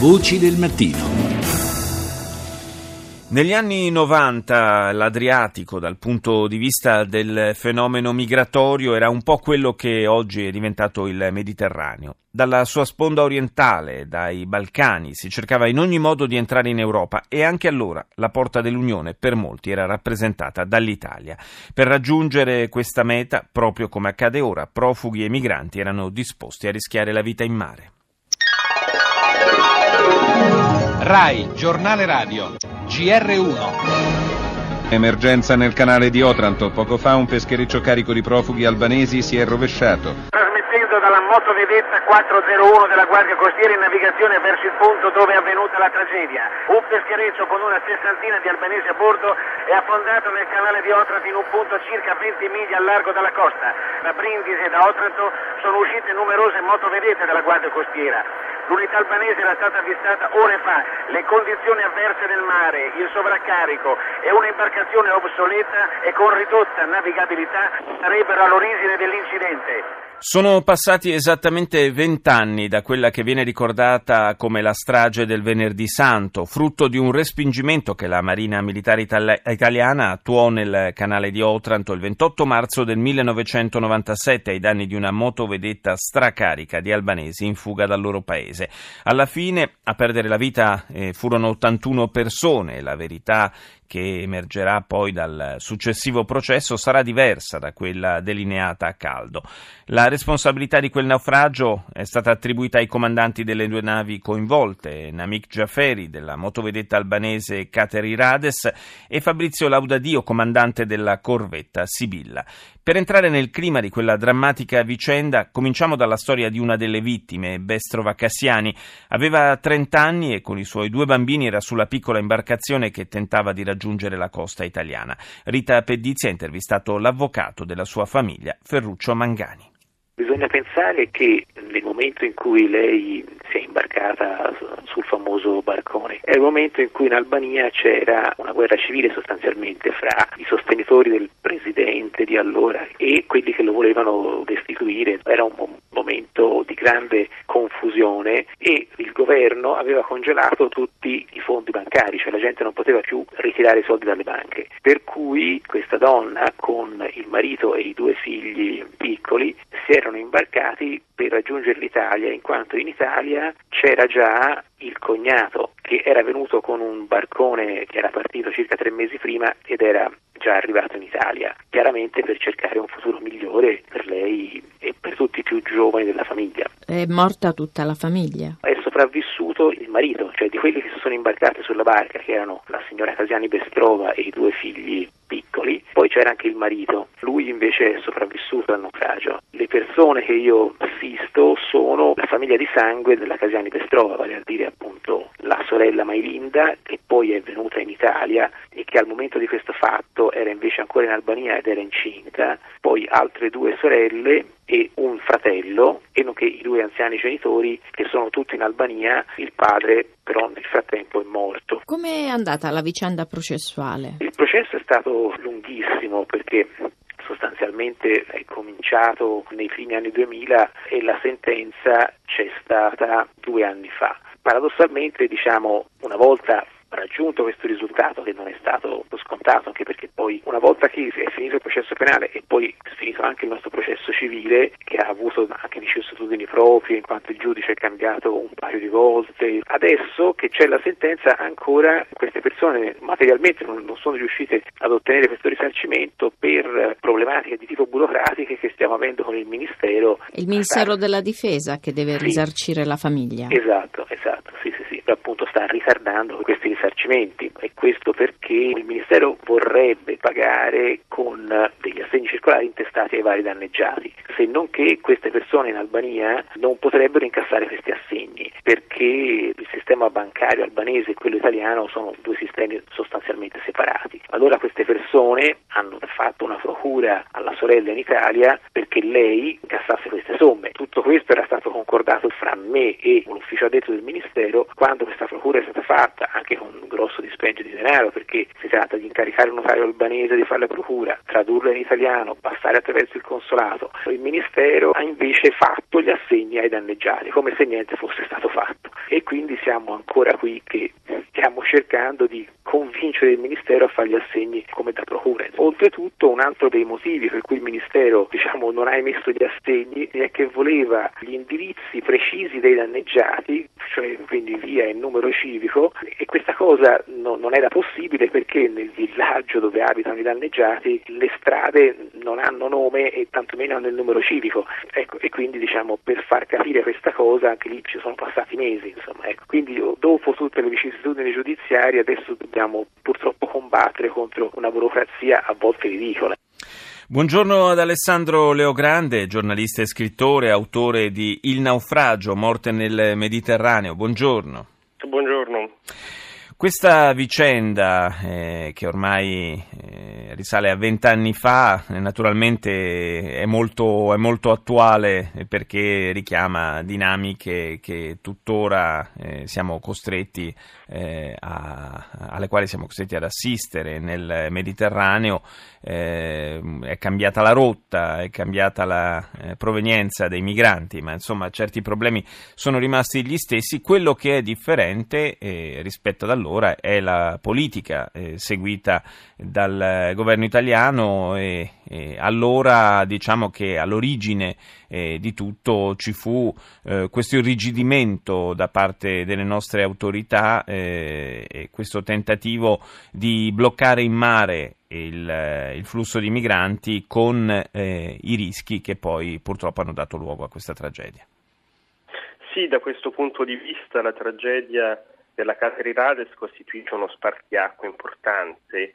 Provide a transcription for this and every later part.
Voci del mattino. Negli anni 90 l'Adriatico dal punto di vista del fenomeno migratorio era un po' quello che oggi è diventato il Mediterraneo. Dalla sua sponda orientale, dai Balcani, si cercava in ogni modo di entrare in Europa e anche allora la porta dell'Unione per molti era rappresentata dall'Italia. Per raggiungere questa meta, proprio come accade ora, profughi e migranti erano disposti a rischiare la vita in mare. RAI, giornale radio, GR1. Emergenza nel canale di Otranto. Poco fa un peschereccio carico di profughi albanesi si è rovesciato. Trasmettendo dalla motovedetta 401 della Guardia Costiera in navigazione verso il punto dove è avvenuta la tragedia. Un peschereccio con una sessantina di albanesi a bordo è affondato nel canale di Otranto in un punto a circa 20 miglia a largo dalla costa. Da Brindisi e da Otranto sono uscite numerose motovedette della Guardia Costiera. L'unità albanese era stata avvistata ore fa. Le condizioni avverse del mare, il sovraccarico e una imbarcazione obsoleta e con ridotta navigabilità sarebbero all'origine dell'incidente. Sono passati esattamente vent'anni da quella che viene ricordata come la strage del Venerdì Santo, frutto di un respingimento che la Marina Militare Itali- Italiana attuò nel canale di Otranto il 28 marzo del 1997 ai danni di una motovedetta stracarica di albanesi in fuga dal loro paese. Alla fine a perdere la vita eh, furono 81 persone, la verità che emergerà poi dal successivo processo sarà diversa da quella delineata a caldo. La responsabilità di quel naufragio è stata attribuita ai comandanti delle due navi coinvolte, Namik Jaferi della motovedetta albanese Kateri Rades e Fabrizio Laudadio, comandante della corvetta Sibilla. Per entrare nel clima di quella drammatica vicenda, cominciamo dalla storia di una delle vittime, Bestrova Cassiani. Aveva 30 anni e con i suoi due bambini era sulla piccola imbarcazione che tentava di raggiungere la costa italiana. Rita Pedizzi ha intervistato l'avvocato della sua famiglia, Ferruccio Mangani. Bisogna pensare che nel momento in cui lei si è imbarcata sul famoso barcone è il momento in cui in Albania c'era una guerra civile sostanzialmente fra i sostenitori del presidente di allora e quelli che lo volevano destituire. Era un momento di grande confusione e il governo aveva congelato tutti i fondi bancari, cioè la gente non poteva più ritirare i soldi dalle banche. Per cui questa donna con il marito e i due figli piccoli si erano imbarcati per raggiungere l'Italia, in quanto in Italia c'era già il cognato che era venuto con un barcone che era partito circa tre mesi prima ed era già arrivato in Italia, chiaramente per cercare un futuro migliore per lei e per tutti i più giovani della famiglia. È morta tutta la famiglia? È sopravvissuto il marito, cioè di quelli che si sono imbarcati sulla barca, che erano la signora Casiani Bestrova e i due figli piccoli, poi c'era anche il marito, lui invece è sopravvissuto al naufragio. Le persone che io assisto sono la famiglia di sangue della Casiani Bestrova, vale a dire appunto la sorella Mailinda che poi è venuta in Italia che al momento di questo fatto era invece ancora in Albania ed era incinta, poi altre due sorelle e un fratello e nonché i due anziani genitori che sono tutti in Albania, il padre però nel frattempo è morto. Come è andata la vicenda processuale? Il processo è stato lunghissimo perché sostanzialmente è cominciato nei primi anni 2000 e la sentenza c'è stata due anni fa. Paradossalmente, diciamo, una volta raggiunto questo risultato che non è stato scontato anche perché poi una volta che è finito il processo penale e poi è finito anche il nostro processo civile che ha avuto anche vicissitudini proprie in quanto il giudice è cambiato un paio di volte adesso che c'è la sentenza ancora queste persone materialmente non, non sono riuscite ad ottenere questo risarcimento per problematiche di tipo burocratiche che stiamo avendo con il Ministero il Ministero della Difesa che deve sì. risarcire la famiglia esatto esatto sì sì sì appunto sta ritardando questi risarcimenti. E questo perché il Ministero vorrebbe pagare con degli assegni circolari intestati ai vari danneggiati, se non che queste persone in Albania non potrebbero incassare questi assegni perché il sistema bancario albanese e quello italiano sono due sistemi sostanzialmente separati. Allora queste persone hanno fatto una procura alla sorella in Italia perché lei incassasse queste somme. Tutto questo era stato concordato fra me e un ufficio addetto del Ministero quando questa procura è stata fatta, anche con un grosso dispendio di denaro, perché si tratta di incaricare un notario albanese di fare la procura, tradurla in italiano, passare attraverso il consolato. Il Ministero ha invece fatto gli assegni ai danneggiati, come se niente fosse stato fatto. E quindi si siamo ancora qui che stiamo cercando di convincere il Ministero a fare gli assegni come da procura. Oltretutto un altro dei motivi per cui il Ministero diciamo, non ha emesso gli assegni è che voleva gli indirizzi precisi dei danneggiati, cioè quindi via e numero civico e questa cosa no, non era possibile perché nel villaggio dove abitano i danneggiati le strade non hanno nome e tantomeno hanno il numero civico ecco, e quindi diciamo, per far capire questa cosa anche lì ci sono passati mesi. Insomma, ecco. Quindi dopo tutte le vicissitudini giudiziarie adesso dobbiamo purtroppo combattere contro una burocrazia a volte ridicola. Buongiorno ad Alessandro Leogrande, giornalista e scrittore, autore di Il naufragio, morte nel Mediterraneo. Buongiorno. Buongiorno. Questa vicenda, eh, che ormai eh, risale a vent'anni fa, eh, naturalmente è molto, è molto, attuale perché richiama dinamiche che tuttora eh, siamo costretti eh, a, alle quali siamo costretti ad assistere nel Mediterraneo. Eh, è cambiata la rotta, è cambiata la provenienza dei migranti, ma insomma certi problemi sono rimasti gli stessi. Quello che è differente rispetto ad allora è la politica eh, seguita dal governo italiano e, e, allora diciamo che all'origine eh, di tutto ci fu eh, questo irrigidimento da parte delle nostre autorità eh, questo tentativo di bloccare in mare il, il flusso di migranti con eh, i rischi che poi purtroppo hanno dato luogo a questa tragedia. Sì, da questo punto di vista la tragedia della Caterirades costituisce uno spartiacque importante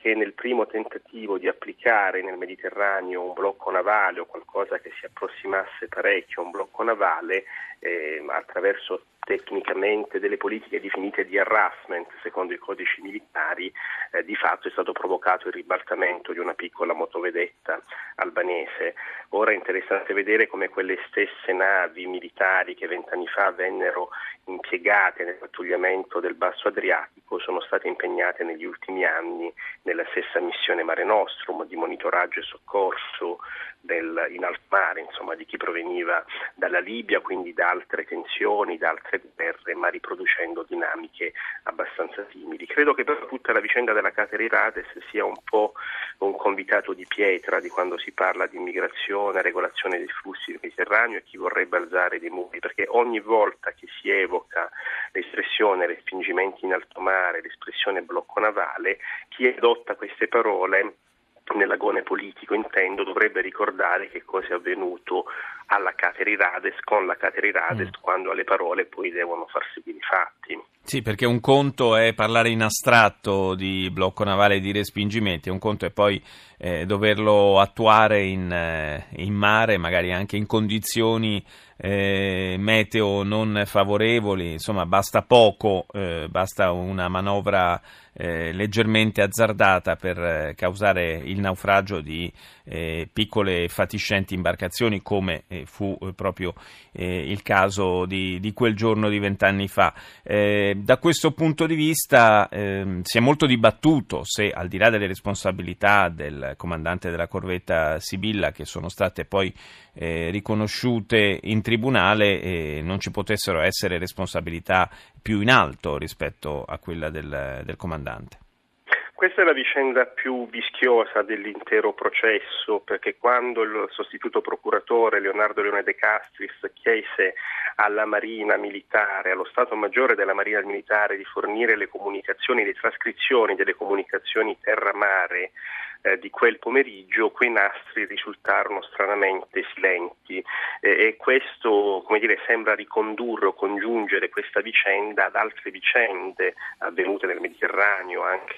perché nel primo tentativo di applicare nel Mediterraneo un blocco navale o qualcosa che si approssimasse parecchio a un blocco navale eh, attraverso tecnicamente delle politiche definite di harassment secondo i codici militari, eh, di fatto è stato provocato il ribaltamento di una piccola motovedetta albanese. Ora è interessante vedere come quelle stesse navi militari che vent'anni fa vennero impiegate nel pattugliamento del Basso Adriatico sono state impegnate negli ultimi anni nella stessa missione Mare Nostrum di monitoraggio e soccorso del, in alto mare, insomma, di chi proveniva dalla Libia, quindi da altre tensioni, da altre guerre, ma riproducendo dinamiche abbastanza simili. Credo che per tutta la vicenda della Caterirades sia un po' un convitato di pietra di quando si parla di immigrazione, regolazione dei flussi del Mediterraneo e chi vorrebbe alzare dei muri, perché ogni volta che si evoca l'espressione respingimenti in alto mare, l'espressione blocco navale, chi adotta queste parole nell'agone politico intendo dovrebbe ricordare che cosa è avvenuto alla Caterirades con la Caterirades mm. quando alle parole poi devono far seguire i fatti. Sì, perché un conto è parlare in astratto di blocco navale e di respingimenti, un conto è poi eh, doverlo attuare in, eh, in, mare, magari anche in condizioni eh, meteo non favorevoli, insomma basta poco, eh, basta una manovra eh, leggermente azzardata per eh, causare il naufragio di piccole fatiscenti imbarcazioni come eh, fu eh, proprio eh, il caso di, di, quel giorno di vent'anni fa. da questo punto di vista ehm, si è molto dibattuto se al di là delle responsabilità del comandante della corvetta Sibilla che sono state poi riconosciute in tribunale non ci potessero essere responsabilità più in alto rispetto a quella del, del comandante. Questa è la vicenda più vischiosa dell'intero processo perché quando il sostituto procuratore Leonardo Leone De Castris chiese alla Marina Militare, allo Stato Maggiore della Marina Militare di fornire le comunicazioni, le trascrizioni delle comunicazioni terra-mare eh, di quel pomeriggio quei nastri risultarono stranamente silenti e questo dire, sembra ricondurre o congiungere questa vicenda ad altre vicende avvenute nel Mediterraneo, anche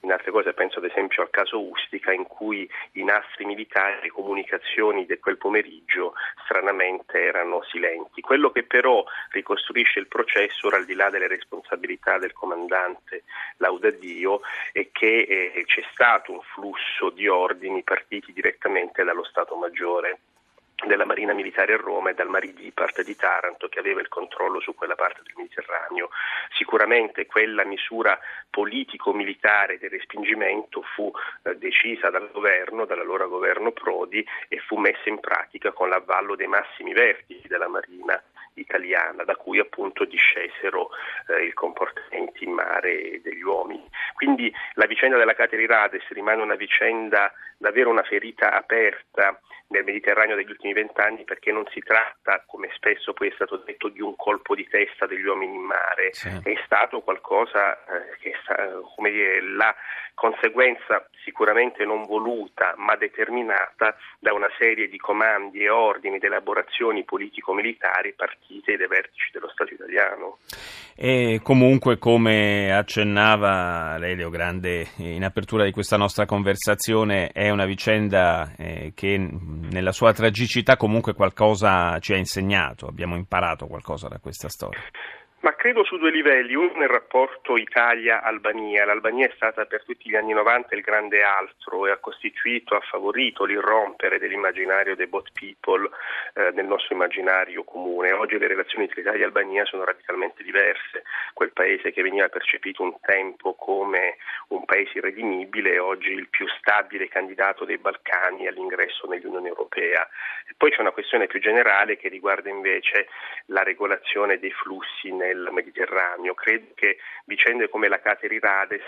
in altre cose, penso ad esempio al caso Ustica in cui i nastri militari, le comunicazioni di quel pomeriggio stranamente erano silenti. Quello che però ricostruisce il processo, ora al di là delle responsabilità del comandante Laudadio, è che eh, c'è stato un flusso flusso di ordini partiti direttamente dallo Stato Maggiore della Marina Militare a Roma e dal Maridipart di Taranto che aveva il controllo su quella parte del Mediterraneo. Sicuramente quella misura politico-militare del respingimento fu eh, decisa dal governo, dall'allora governo Prodi e fu messa in pratica con l'avvallo dei massimi vertici della Marina italiana, da cui appunto discesero eh, i comportamenti in mare degli uomini. Quindi la vicenda della Caterirades rimane una vicenda davvero una ferita aperta nel Mediterraneo degli ultimi vent'anni perché non si tratta, come spesso poi è stato detto, di un colpo di testa degli uomini in mare, sì. è stato qualcosa eh, che è come dire, la conseguenza sicuramente non voluta ma determinata da una serie di comandi e ordini ed elaborazioni politico-militari partite dai vertici dello Stato italiano. E comunque, come accennava lei Leo Grande in apertura di questa nostra conversazione, è una vicenda eh, che nella sua tragicità comunque qualcosa ci ha insegnato, abbiamo imparato qualcosa da questa storia. Ma credo su due livelli, uno nel rapporto Italia-Albania. L'Albania è stata per tutti gli anni 90 il grande altro e ha costituito, ha favorito l'irrompere dell'immaginario dei bot people eh, nel nostro immaginario comune. Oggi le relazioni tra Italia e Albania sono radicalmente diverse. Quel paese che veniva percepito un tempo come un paese irredimibile è oggi il più stabile candidato dei Balcani all'ingresso nell'Unione Europea. E poi c'è una questione più generale che riguarda invece la regolazione dei flussi nel Mediterraneo. Credo che vicende come la Caterirades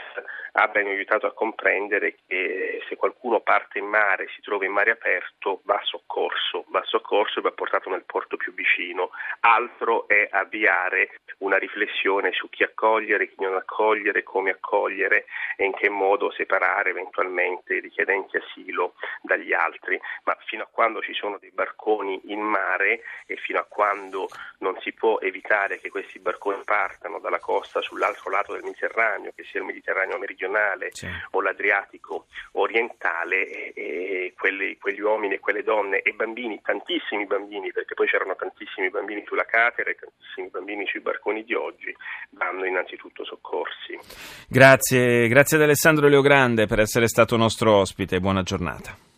abbiano aiutato a comprendere che se qualcuno parte in mare, si trova in mare aperto, va soccorso, va soccorso e va portato nel porto più vicino. Altro è avviare una riflessione su chi accogliere, chi non accogliere, come accogliere e in che modo separare eventualmente i richiedenti asilo dagli altri. Ma fino a quando ci sono dei barconi in mare e fino a quando non si può evitare che questi barconi barconi partano dalla costa sull'altro lato del Mediterraneo, che sia il Mediterraneo meridionale sì. o l'Adriatico orientale, e, e quelli, quegli uomini e quelle donne e bambini, tantissimi bambini, perché poi c'erano tantissimi bambini sulla catera e tantissimi bambini sui barconi di oggi, vanno innanzitutto soccorsi. Grazie, grazie ad Alessandro Leogrande per essere stato nostro ospite, buona giornata.